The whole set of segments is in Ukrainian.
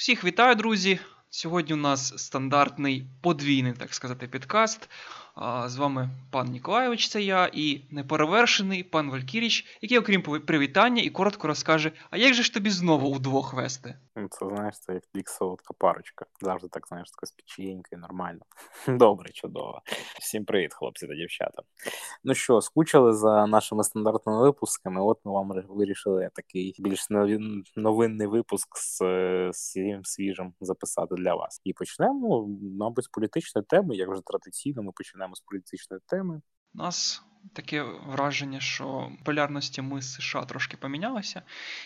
Всіх вітаю, друзі! Сьогодні у нас стандартний подвійний, так сказати, підкаст. З вами пан Ніколаєвич, це я, і неперевершений пан Валькіріч, який, окрім привітання, і коротко розкаже: а як же ж тобі знову удвох вести? Ну, Це знаєш, це як бік солодка парочка. Завжди так, знаєш, така з печенькою, нормально. Добре, чудово. Всім привіт, хлопці та дівчата. Ну що, скучили за нашими стандартними випусками? От ми вам вирішили такий більш новинний випуск з, цим свіжим записати для вас. І почнемо, мабуть, з політичної теми, як вже традиційно, ми починаємо з політичної теми. У нас таке враження, що полярності ми з США трошки помінялися,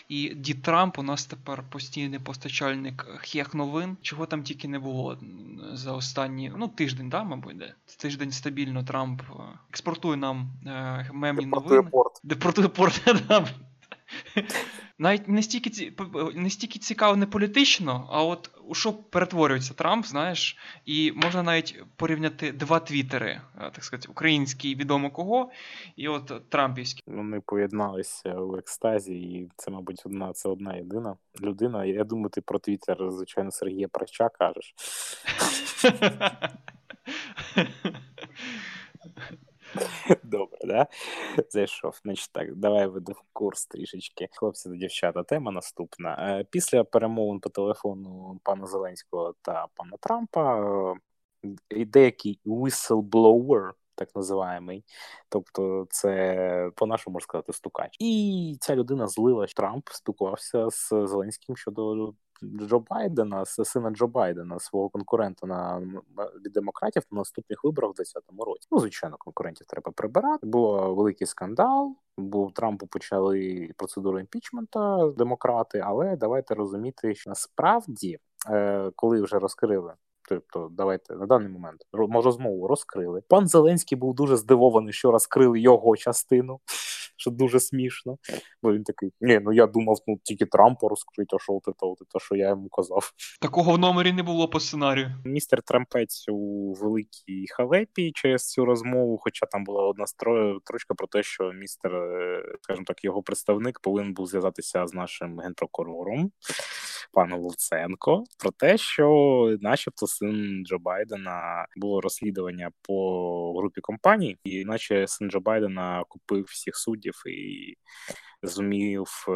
і Ді Трамп у нас тепер постійний постачальник хех новин, чого там тільки не було за останні ну тиждень, да, мабуть, де тиждень стабільно Трамп е, експортує нам е, мемні Депортує новини. порт. Депортує порт. Навіть не стільки, ці- не стільки цікаво не політично, а от у що перетворюється Трамп, знаєш, і можна навіть порівняти два твіттери, е, так сказати, український відомо кого, і от Трампівський. Вони поєдналися в екстазі, і це, мабуть, одна це одна єдина людина. Я думаю, ти про твіттер, звичайно, Сергія Прача кажеш. Добре, да? Зайшов. Значить так, давай веду курс трішечки. Хлопці та дівчата, тема наступна. Е, Після перемовин по телефону пана Зеленського та пана Трампа е, деякий whistleblower, так називаємий, тобто це по-нашому можна сказати стукач. І ця людина злила, що Трамп спілкувався з Зеленським щодо Джо Байдена, сина Джо Байдена, свого конкурента на від демократів на наступних виборах в 2020 році. Ну, звичайно, конкурентів треба прибирати. Був великий скандал. Бо Трампу почали процедуру імпічмента демократи, але давайте розуміти, що насправді, е, коли вже розкрили. Тобто, давайте на даний момент ро- розмову розкрили. Пан Зеленський був дуже здивований, що розкрили його частину, що дуже смішно. Бо він такий: ні, ну я думав, ну тільки Трампа розкрить, а що от це, от це, що я йому казав. Такого в номері не було по сценарію. Містер Трампець у великій халепі через цю розмову, хоча там була одна стро- строчка про те, що містер, е, скажімо так, його представник повинен був зв'язатися з нашим генпрокурором, паном Луценко, про те, що, начебто, син Джо Байдена було розслідування по групі компаній, і наче син Джо Байдена купив всіх суддів і зумів е,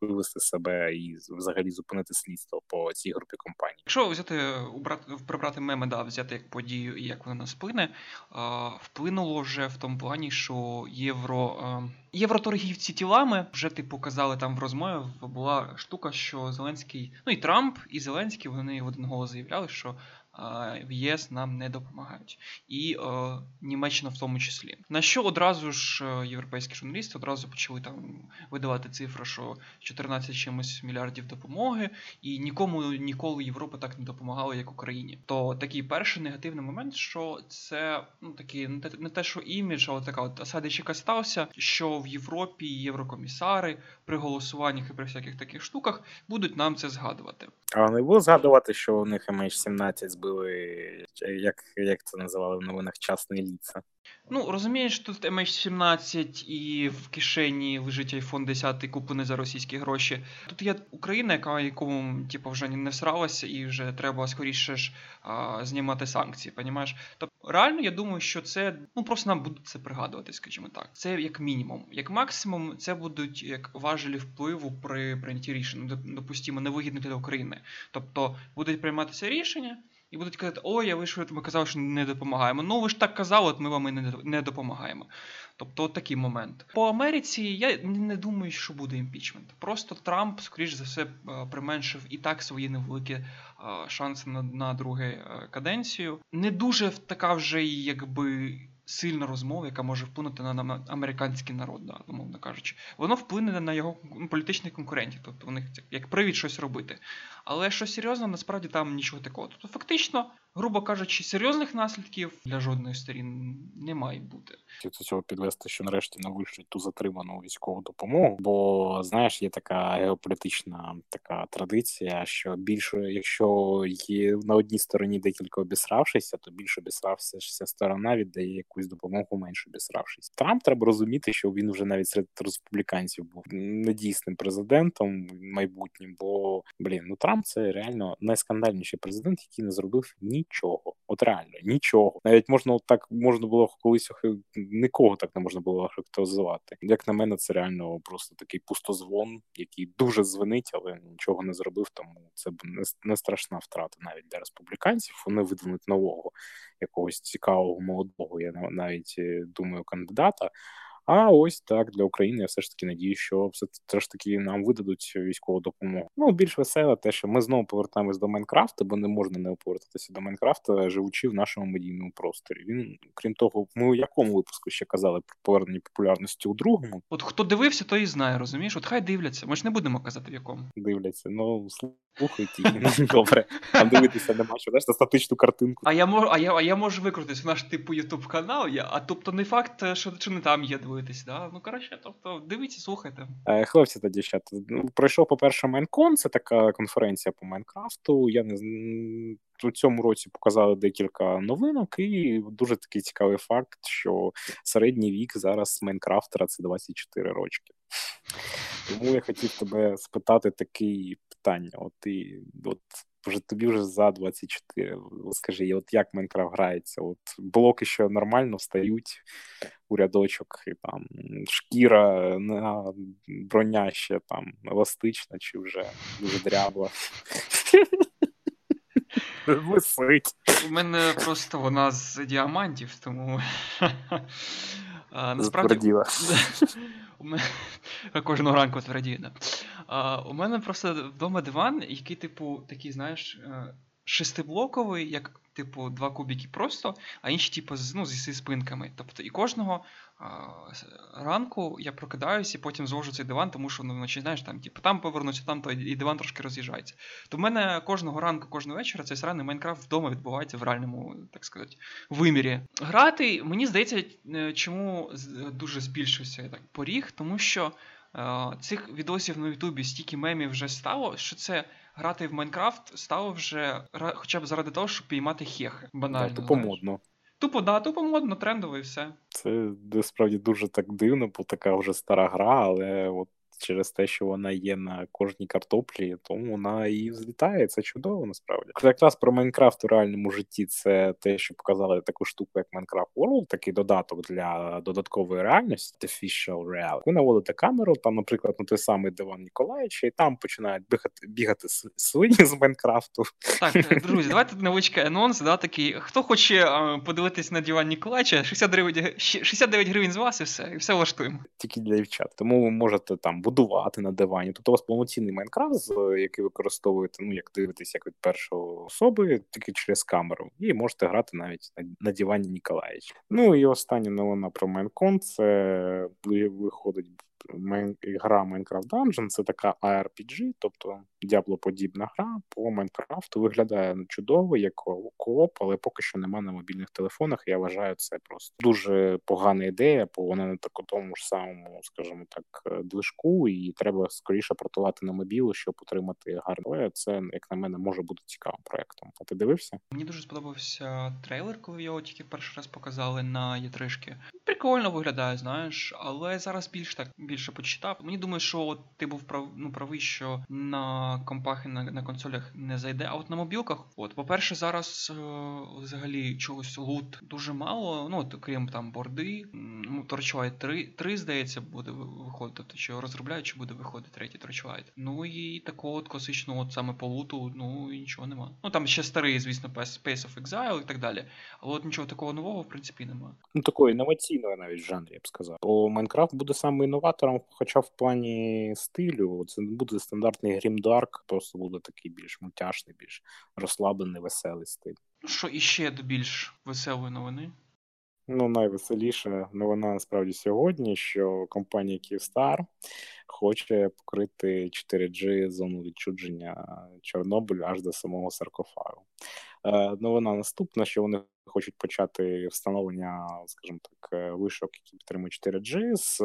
вивести себе і взагалі зупинити слідство по цій групі компаній. Якщо взяти убрати прибрати меми, да, взяти як подію і як вона нас вплине, а, вплинуло вже в тому плані, що євро а, євроторгівці тілами вже типу казали там в розмові. Була штука, що Зеленський, ну і Трамп, і Зеленський вони в один голос заявляли, що. В ЄС нам не допомагають, і е, Німеччина в тому числі. На що одразу ж е, європейські журналісти одразу почали там видавати цифру, що 14 чимось мільярдів допомоги, і нікому ніколи Європа так не допомагала, як Україні. То такий перший негативний момент, що це ну такий не те, не те, що імідж, але така от осадич, яка стався, що в Європі єврокомісари при голосуваннях і при всяких таких штуках будуть нам це згадувати. А не було згадувати, що у них MH17 збили, як, як це називали в новинах, частні ліца. Ну, розумієш, тут MH17 і в кишені лежить iPhone 10 куплений за російські гроші. Тут є Україна, яка якому типу, вже не всралася, і вже треба скоріше ж а, знімати санкції, понімаєш? Тобто, реально, я думаю, що це ну просто нам будуть це пригадувати, скажімо так. Це як мінімум. Як максимум, це будуть як важелі впливу при прийнятті рішень, доп- допустимо, невигідно для України. Тобто будуть прийматися рішення. І будуть казати, ой, а ви ж ми казали, що не допомагаємо. Ну ви ж так казали, от ми вам і не, допомагаємо. Тобто от такий момент. По Америці я не думаю, що буде імпічмент. Просто Трамп, скоріш за все, е, применшив і так свої невеликі е, шанси на, на другу е, каденцію. Не дуже така вже якби. Сильна розмова, яка може вплинути на, американський народ, да, умовно кажучи, воно вплине на його ну, політичних конкурентів, тобто як- як привід щось робити. Але що серйозно, насправді там нічого такого. Тобто, фактично, грубо кажучи, серйозних наслідків для жодної сторін не має бути. До цього підвести, що нарешті не вишлють ту затриману військову допомогу. Бо знаєш, є така геополітична така традиція, що більше, якщо є на одній стороні декілька обісравшися, то більше обісрався сторона віддає якусь допомогу, менше обісравшись. Трамп треба розуміти, що він вже навіть серед республіканців був недійсним президентом майбутнім, бо блін, ну Трамп Трамп це реально найскандальніший президент, який не зробив нічого. От реально нічого. Навіть можна так можна було колись нікого так не можна було характеризувати. Як на мене, це реально просто такий пустозвон, який дуже звенить, але нічого не зробив. Тому це б не, страшна втрата навіть для республіканців. Вони видвинуть нового якогось цікавого молодого. Я навіть е, думаю, кандидата. А ось так для України я все ж таки надію, що все все ж таки нам видадуть військову допомогу. Ну більш веселе, те, що ми знову повертаємось до Майнкрафта, бо не можна не повертатися до Майнкрафта, живучи в нашому медійному просторі. Він, крім того, ми у якому випуску ще казали про повернення популярності у другому. От хто дивився, той і знає, розумієш? От хай дивляться. Ми ж не будемо казати в якому. Дивляться. Ну слухайте, ну, добре. Там дивитися нема що. Знаєш, статичну картинку. А я можу, а я, а я можу викрутитись в наш типу Ютуб канал. Я, а тобто не факт, що, що не там є дивитись, да? Ну коротше, тобто дивіться, слухайте. Е, хлопці та дівчата, ну, пройшов, по-перше, Майнкон, це така конференція по Майнкрафту. Я не у цьому році показали декілька новинок, і дуже такий цікавий факт, що середній вік зараз Майнкрафтера це 24 рочки. Тому я хотів тебе спитати таке питання. От ти от вже тобі вже за 24. Скажи, от як Майнкрафт грається? От блоки що нормально встають у рядочок, і там шкіра на броня ще там еластична, чи вже дуже дрябла. Висить. У мене просто вона з діамантів, тому. Насправді, кожного ранку твердіє. Да. А, У мене просто вдома диван, який, типу, такий, знаєш, е, шестиблоковий, як, типу, два кубики просто, а інші, типу, ну, зі спинками. Тобто, і кожного а, ранку я прокидаюся і потім звожу цей диван, тому що ну, вночі, знаєш, там, типу, там повернуся, там, то і диван трошки роз'їжджається. То в мене кожного ранку, кожного вечора цей сраний Майнкрафт вдома відбувається в реальному, так сказати, вимірі. Грати, мені здається, е, чому дуже збільшився так, поріг, тому що. Цих відосів на Ютубі стільки мемів вже стало, що це грати в Майнкрафт стало вже хоча б заради того, щоб піймати хехи. Банально. Да, тупо модно. Тупо, да, тупо модно, трендово і все. Це насправді дуже так дивно, бо така вже стара гра, але от через те, що вона є на кожній картоплі, тому вона і взлітає. Це чудово насправді. Якраз про Майнкрафт у реальному житті це те, що показали таку штуку, як Minecraft World, такий додаток для додаткової реальності, Artificial Reality. Ви наводите камеру, там, наприклад, на той самий Диван Ніколаєвича, і там починають бігати бігати свині з Майнкрафту. Так, е, друзі, давайте невеличкий анонс. Да, такий. Хто хоче подивитись на Диван Ніколаєвича, 69 69 гривень з вас, і все, і все влаштуємо. Тільки для дівчат. Тому ви можете там будувати на дивані. Тобто у вас повноцінний Майнкрафт, який використовуєте, ну як дивитесь, як від першої особи, тільки через камеру, і можете грати навіть на, дивані Ніколаїч. Ну і остання новина про Майнкон це виходить гра Minecraft Dungeon це така ARPG, тобто дяблоподібна гра по Майнкрафту. Виглядає чудово, як кооп, але поки що нема на мобільних телефонах. Я вважаю, це просто дуже погана ідея, бо вона не так тому ж самому, скажімо так, движку, і треба скоріше портувати на мобілу, щоб отримати гарне. Це, як на мене, може бути цікавим проектом. А ти дивився? Мені дуже сподобався трейлер, коли його тільки перший раз показали на Є3. Прикольно виглядає, знаєш, але зараз більш так більше почитав. Мені думаю, що ти був прав, ну, правий, що на компах і на, на консолях не зайде. А от на мобілках, от, по-перше, зараз е, взагалі чогось лут дуже мало. Ну, от, крім там борди. Ну, Torchlight 3, 3, здається, буде виходити. Тобто, що розробляють, чи буде виходити третій Torchlight. Ну і такого от класичного, от саме по луту, ну і нічого нема. Ну там ще старий, звісно, Pace of Exile і так далі. Але от нічого такого нового, в принципі, немає. Ну, такої інноваційної навіть в жанрі, я б сказав. Бо Майнкрафт буде саме інноватором хоча в плані стилю, це не буде стандартний грімдарк, просто буде такий більш мультяшний, більш розслаблений, веселий стиль. Що іще до більш веселої новини? Ну, найвеселіша новина насправді сьогодні, що компанія Kyivstar хоче покрити 4G зону відчудження Чорнобилю аж до самого саркофагу. Е, новина наступна, що вони хочуть почати встановлення, скажімо так, е, вишок, які підтримують 4G, з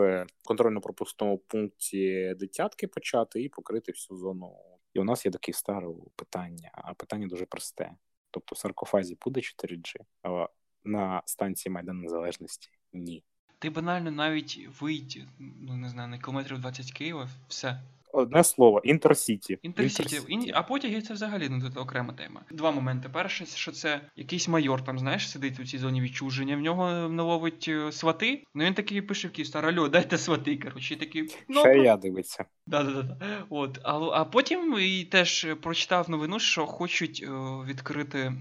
контрольно-пропускному пункті дитятки почати і покрити всю зону. І у нас є до Київстару питання, а питання дуже просте. Тобто в саркофазі буде 4G, а на станції Майдан Незалежності ні. Ти банально навіть вийти, ну не знаю, на кілометрів 20 Києва, все. Одне слово, інтерсіті. Інтерсіті. А потяги це взагалі ну, тут окрема тема. Два моменти. Перше, що це якийсь майор, там, знаєш, сидить у цій зоні відчуження, в нього не ловить е, свати. Ну він такий пише в Київстар, алло, дайте свати. Коротше, такий. Ну, Ще я дивиться. Да-да-да. От. А, а потім і теж прочитав новину, що хочуть о, е, відкрити.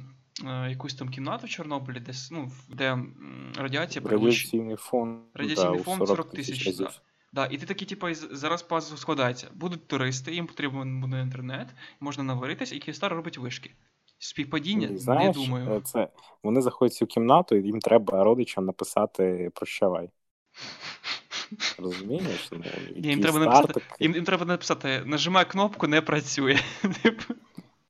Е, якусь там кімнату в Чорнобилі, десь ну де радіація Радіаційний фон радіаційний да, фон 40 тисяч. Да. Да, і ти такий, типу, зараз пазл складається. Будуть туристи, їм потрібен буде інтернет, можна наваритись, і Київстар робить вишки. Співпадіння, Знаєш, не думаю. Е, це Вони заходять в цю кімнату, і їм треба родичам написати прощавай. Розумієш? Ну, їм, треба написати, їм, їм треба написати: нажимай кнопку, не працює.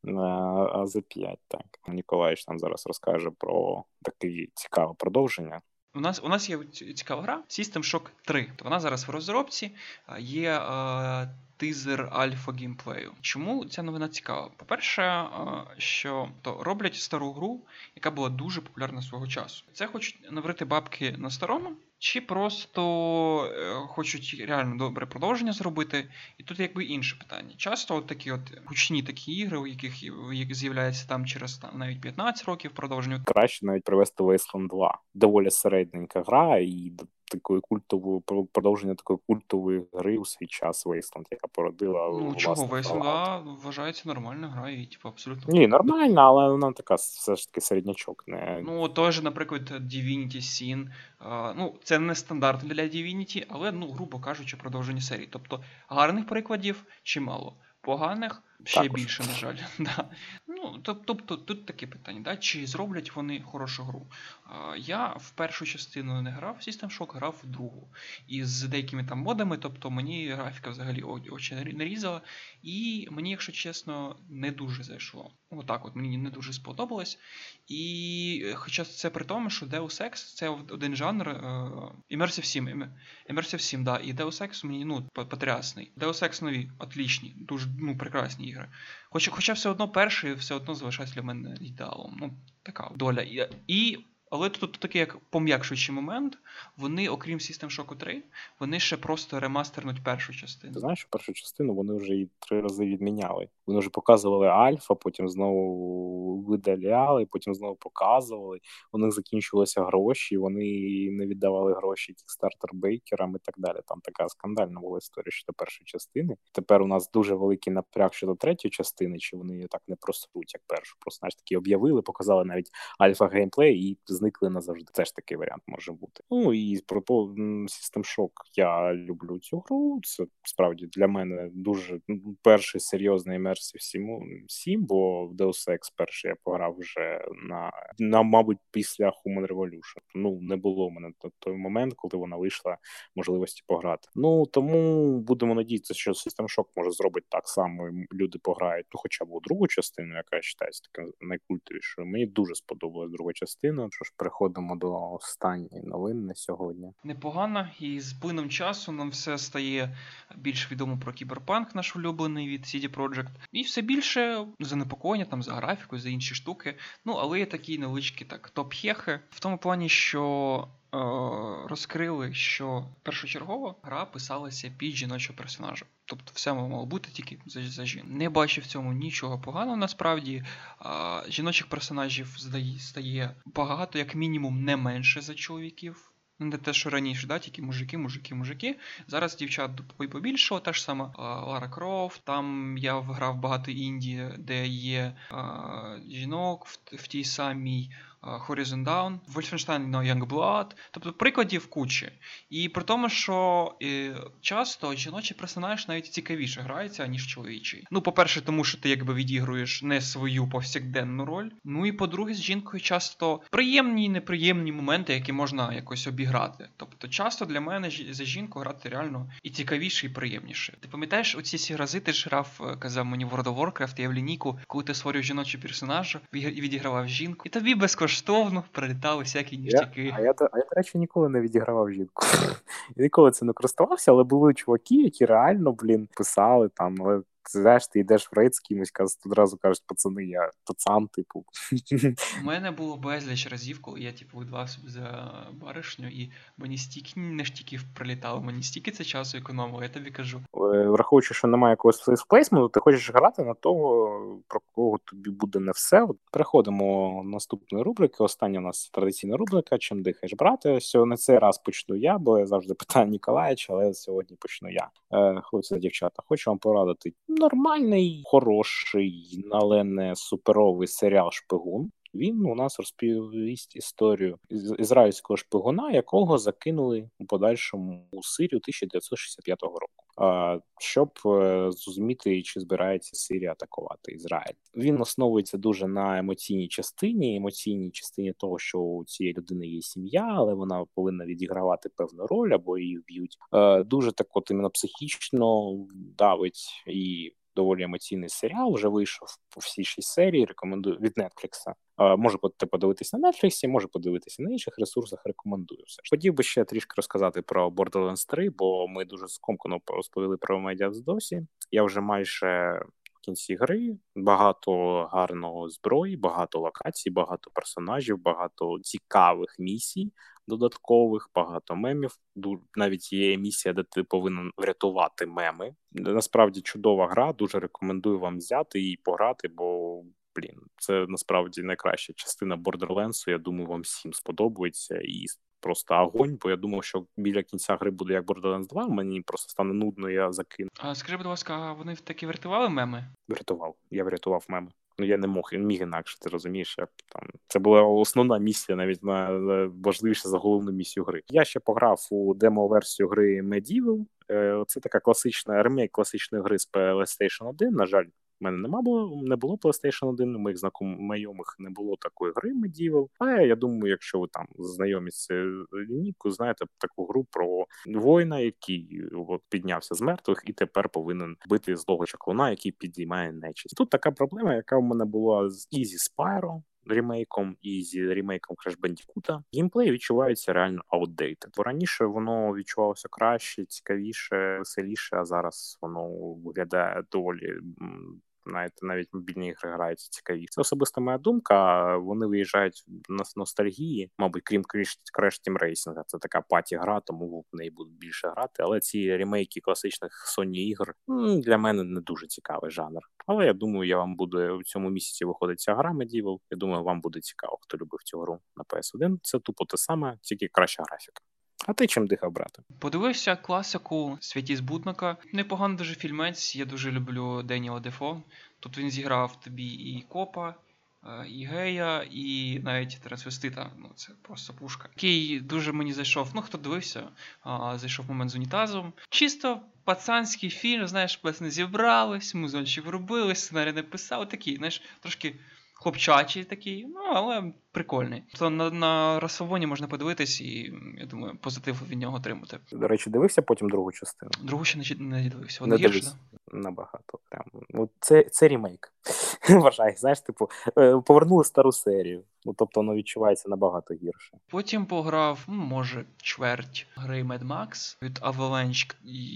А за 5, так. Ніколаїч нам зараз розкаже про таке цікаве продовження. У нас у нас є цікава гра System Shock 3. Вона зараз в розробці. Є е, тизер альфа геймплею. Чому ця новина цікава? По-перше, е, що то роблять стару гру, яка була дуже популярна свого часу. Це хочуть наврити бабки на старому, чи просто е, хочуть реально добре продовження зробити. І тут якби інше питання. Часто от такі от гучні такі ігри, у яких які з'являються там через там, навіть 15 років продовження. Краще навіть привести Wasteland 2. Доволі середненька гра, і такої культової продовження такої культової гри у свій час Wasteland, яка породила. Ну чого Wasteland вважається нормальна гра, і типу абсолютно. Ні, нормальна, але вона така все ж таки середнячок. Не... Ну, той же, наприклад, Divinity Sin. Ну, це не стандарт для Divinity, але, ну, грубо кажучи, продовження серії. Тобто гарних прикладів чимало. Поганих ще Також. більше, на жаль. Да. Ну, Тобто тут таке питання, да? чи зроблять вони хорошу гру. Я в першу частину не грав System Shock, грав в другу. І з деякими там модами, тобто мені графіка взагалі очі не різала. І мені, якщо чесно, не дуже зайшло. Отак от мені не дуже сподобалось. І хоча це при тому, що Deus Ex це один жанр uh, Immersive Sim. Immersive Sim, да, і Deus Ex мені ну, потрясний. Deus Ex нові, отлічні, дуже ну, прекрасні ігри. Хоча хоча все одно перший все одно залишається для мене ідеалом. Ну, така доля. І але тут такий як пом'якшуючий момент, вони, окрім System Shock 3, вони ще просто ремастернуть першу частину. Ти знаєш, першу частину вони вже її три рази відміняли. Вони вже показували Альфа, потім знову видаляли, потім знову показували. У них закінчувалися гроші, вони не віддавали гроші кікстартер бейкерам і так далі. Там така скандальна була історія щодо першої частини. Тепер у нас дуже великий напряг щодо третьої частини, чи вони так не просруть, як першу. Просто знаєш, такі об'явили, показали навіть альфа геймплей і зникли назавжди. Це ж такий варіант може бути. Ну і про то System Shock я люблю цю гру. Це справді для мене дуже ну, перший серйозний імерсів 7, 7, бо в Deus Ex перший я пограв вже на, на мабуть, після Human Revolution. Ну не було в мене той момент, коли вона вийшла можливості пограти. Ну тому будемо надіятися, що System Shock може зробити так само. і Люди пограють, ну хоча б у другу частину, яка вважається такою найкультовішою. Мені дуже сподобалась друга частина. Що ж, переходимо до останньої новини на сьогодні. Непогано, і з плином часу нам все стає більш відомо про кіберпанк, наш улюблений від CD Projekt. І все більше занепокоєння там за графіку, за інші штуки. Ну, але є такі невеличкі так топ-хехи. В тому плані, що. Е, розкрили, що першочергово гра писалася під жіночого персонажа. Тобто все мало бути тільки за, за жін. Не бачив в цьому нічого поганого насправді. А, Жіночих персонажів стає багато, як мінімум, не менше за чоловіків. Не те, що раніше, да, тільки мужики, мужики, мужики. Зараз дівчат побільшало, та ж сама Лара Крофт. Там я грав багато інді, де є а, жінок в, в тій самій. Horizon Down, Wolfenstein no Youngblood, тобто прикладів кучі. І при тому, що і, часто жіночий персонаж навіть цікавіше грається, ніж чоловічий. Ну, по-перше, тому що ти якби відігруєш не свою повсякденну роль. Ну і по-друге, з жінкою часто приємні і неприємні моменти, які можна якось обіграти. Тобто, часто для мене за жінку грати реально і цікавіше, і приємніше. Ти пам'ятаєш, оці всі рази ти ж грав, е, казав мені World of Warcraft, я в лінійку, коли ти створюєш жіночого персонажа, відігравав жінку, і тобі безкоштовно безкоштовно прилітали всякі ніштяки. А я, а я, до речі, ніколи не відігравав жінку. Я ніколи це не користувався, але були чуваки, які реально, блін, писали там, але знаєш, ти йдеш в рейд з кимось, одразу кажуть, пацани, я пацан, типу. У мене було безліч разів, коли я типу видавав собі за баришню, і мені стільки не штіків прилітало, мені стільки це часу економило, я тобі кажу. Е, враховуючи, що немає якогось плейсменту, ти хочеш грати на того, про кого тобі буде не все. Переходимо наступної рубрики. Остання у нас традиційна рубрика. Чим дихаєш брати? Сьогодні на цей раз почну я, бо я завжди питаю Ніколаєча, але сьогодні почну я. Е, Хлопці дівчата, хочу вам порадити нормальний, хороший, але не суперовий серіал Шпигун. Він у нас розповість історію ізраїльського шпигуна, якого закинули у подальшому у Сирію 1965 року. Щоб е, зрозуміти, чи збирається Сирія атакувати Ізраїль. Він основується дуже на емоційній частині, емоційній частині того, що у цієї людини є сім'я, але вона повинна відігравати певну роль або її вб'ють. Е, дуже так, от іменно психічно давить і доволі емоційний серіал. Вже вийшов по всі шість серії. Рекомендую від Netflix. Може подивитися на Netflix, може подивитися на інших ресурсах. Рекомендую все. Хотів би ще трішки розказати про Borderlands 3, бо ми дуже скомкано розповіли про медіа з досі. Я вже майже кінці гри багато гарного зброї, багато локацій, багато персонажів, багато цікавих місій додаткових, багато мемів. навіть є місія, де ти повинен врятувати меми. Насправді чудова гра. Дуже рекомендую вам взяти і пограти, бо. Блін, це насправді найкраща частина Borderlands, Я думаю, вам всім сподобається і просто огонь, бо я думав, що біля кінця гри буде як Borderlands 2, мені просто стане нудно, я закину. А скажи, будь ласка, вони таки врятували меми? Врятував. Я врятував меми. Ну я не мог, міг інакше, ти розумієш. Я, там Це була основна місія, навіть на важливіше за головну місію гри. Я ще пограв у демо-версію гри Medieval. Е, це така класична ремейк класичної гри з PlayStation 1. На жаль, у мене нема було не було PlayStation 1, у моїх знайомих не було такої гри Medieval. А я думаю, якщо ви там знайомі з лінійкою, знаєте таку гру про воїна, який от, піднявся з мертвих, і тепер повинен бити злого чаклуна, який підіймає нечисть. Тут така проблема, яка в мене була з Easy Spyro, ремейком і з ремейком Crash Bandicoot, геймплей відчувається реально outdated. Бо раніше воно відчувалося краще, цікавіше, веселіше, а зараз воно виглядає доволі навіть навіть мобільні ігри граються цікаві. Це особиста моя думка. Вони виїжджають на ностальгії, мабуть, крім Crash Team Racing. Це така паті гра, тому в неї будуть більше грати. Але ці ремейки класичних Sony ігор для мене не дуже цікавий жанр. Але я думаю, я вам буде у цьому місяці виходить ця гра Medieval. Я думаю, вам буде цікаво, хто любив цю гру на PS1. Це тупо те саме, тільки краща графіка. А ти чим дихав, брате? Подивився класику святі збутника. Непоганий дуже фільмець. Я дуже люблю Деніела Дефо. Тут він зіграв тобі і копа, е, і гея, і навіть трансвестита. Ну це просто пушка. Який дуже мені зайшов. Ну хто дивився, зайшов момент з унітазом. Чисто пацанський фільм, знаєш, песни зібрались, музончик вробили, сценарій написав. Такий, знаєш, трошки хлопчачий такий, ну, але прикольний. То на на розсовоні можна подивитись, і я думаю, позитив від нього отримати. До речі, дивився потім другу частину. Другу ще не, не дивився. Вона не гірше, Набагато. Прям. Ну, Це це ремейк. Вважай, знаєш, типу, е, повернули стару серію. Ну, Тобто воно відчувається набагато гірше. Потім пограв, ну, може, чверть гри Mad Max від Avalanche.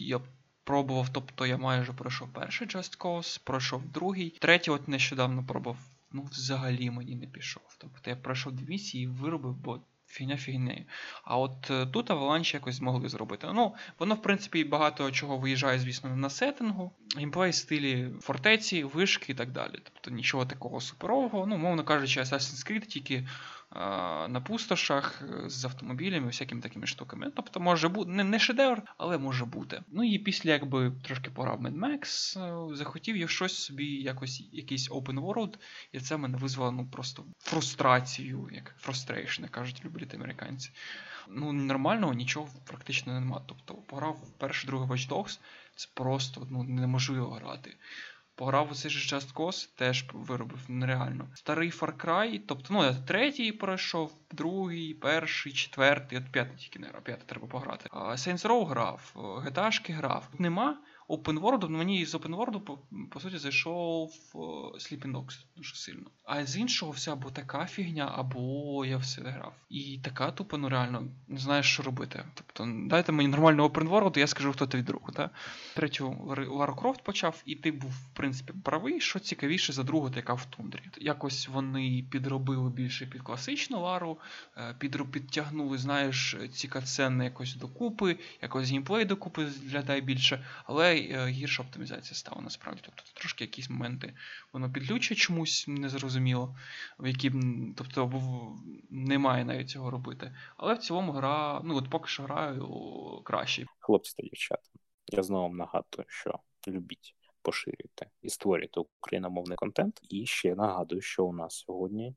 Я пробував, тобто я майже пройшов перший Just Cause, пройшов другий. Третій, от нещодавно пробував ну взагалі мені не пішов. Тобто я пройшов дві місії і виробив, бо фігня фігнею. А от е, тут Avalanche якось змогли зробити. Ну, воно, в принципі, багато чого виїжджає, звісно, на сеттингу, геймплей стилі фортеці, вишки і так далі. Тобто нічого такого суперового. Ну, мовно кажучи, Assassin's Creed тільки на пустошах е, з автомобілями, всякими такими штуками. Тобто, може бути не, не шедевр, але може бути. Ну і після якби трошки пограв Mad Max, е, захотів я щось собі, якось якийсь open world, і це мене визвало ну просто фрустрацію, як frustration, кажуть, люблять американці. Ну, нормального нічого практично нема. Тобто, пограв перший другий Watch Dogs, це просто ну, неможливо грати. Пограв у Just Cause, теж виробив нереально. Старий Far Cry, тобто, ну, я третій пройшов, другий, перший, четвертий, от п'ятий тільки не грав, п'ятий треба пограти. Saints Row грав, GTA грав. Нема Open World, мені з Open World, по, суті, зайшов е, Sleeping Dogs дуже сильно. А з іншого все або така фігня, або я все грав. І така тупо, ну реально, не знаєш, що робити. Тобто, дайте мені нормальну Open World, я скажу, хто ти від другу. Та? Третю Lara Croft почав, і ти був, в принципі, правий, що цікавіше за другу, яка в тундрі. Якось вони підробили більше під класичну Лару, е, підтягнули, знаєш, ці катсцени якось докупи, якось геймплей докупи зглядає більше, але гірша оптимізація стала насправді. Тобто трошки якісь моменти воно підлюче чомусь незрозуміло, в які тобто немає навіть цього робити. Але в цілому гра, ну от поки що граю краще. Хлопці та дівчата, я знову вам нагадую, що любіть. Поширюйте і створюйте україномовний контент. І ще нагадую, що у нас сьогодні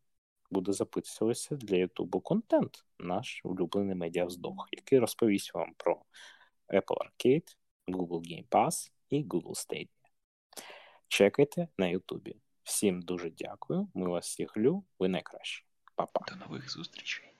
буде записуватися для Ютубу контент, наш улюблений медіавздох, який розповість вам про Apple Arcade, Google Game Pass і Google Stadia. Чекайте на Ютубі. Всім дуже дякую. Ми вас всіх лю, ви найкращі. Па-па. До нових зустрічей.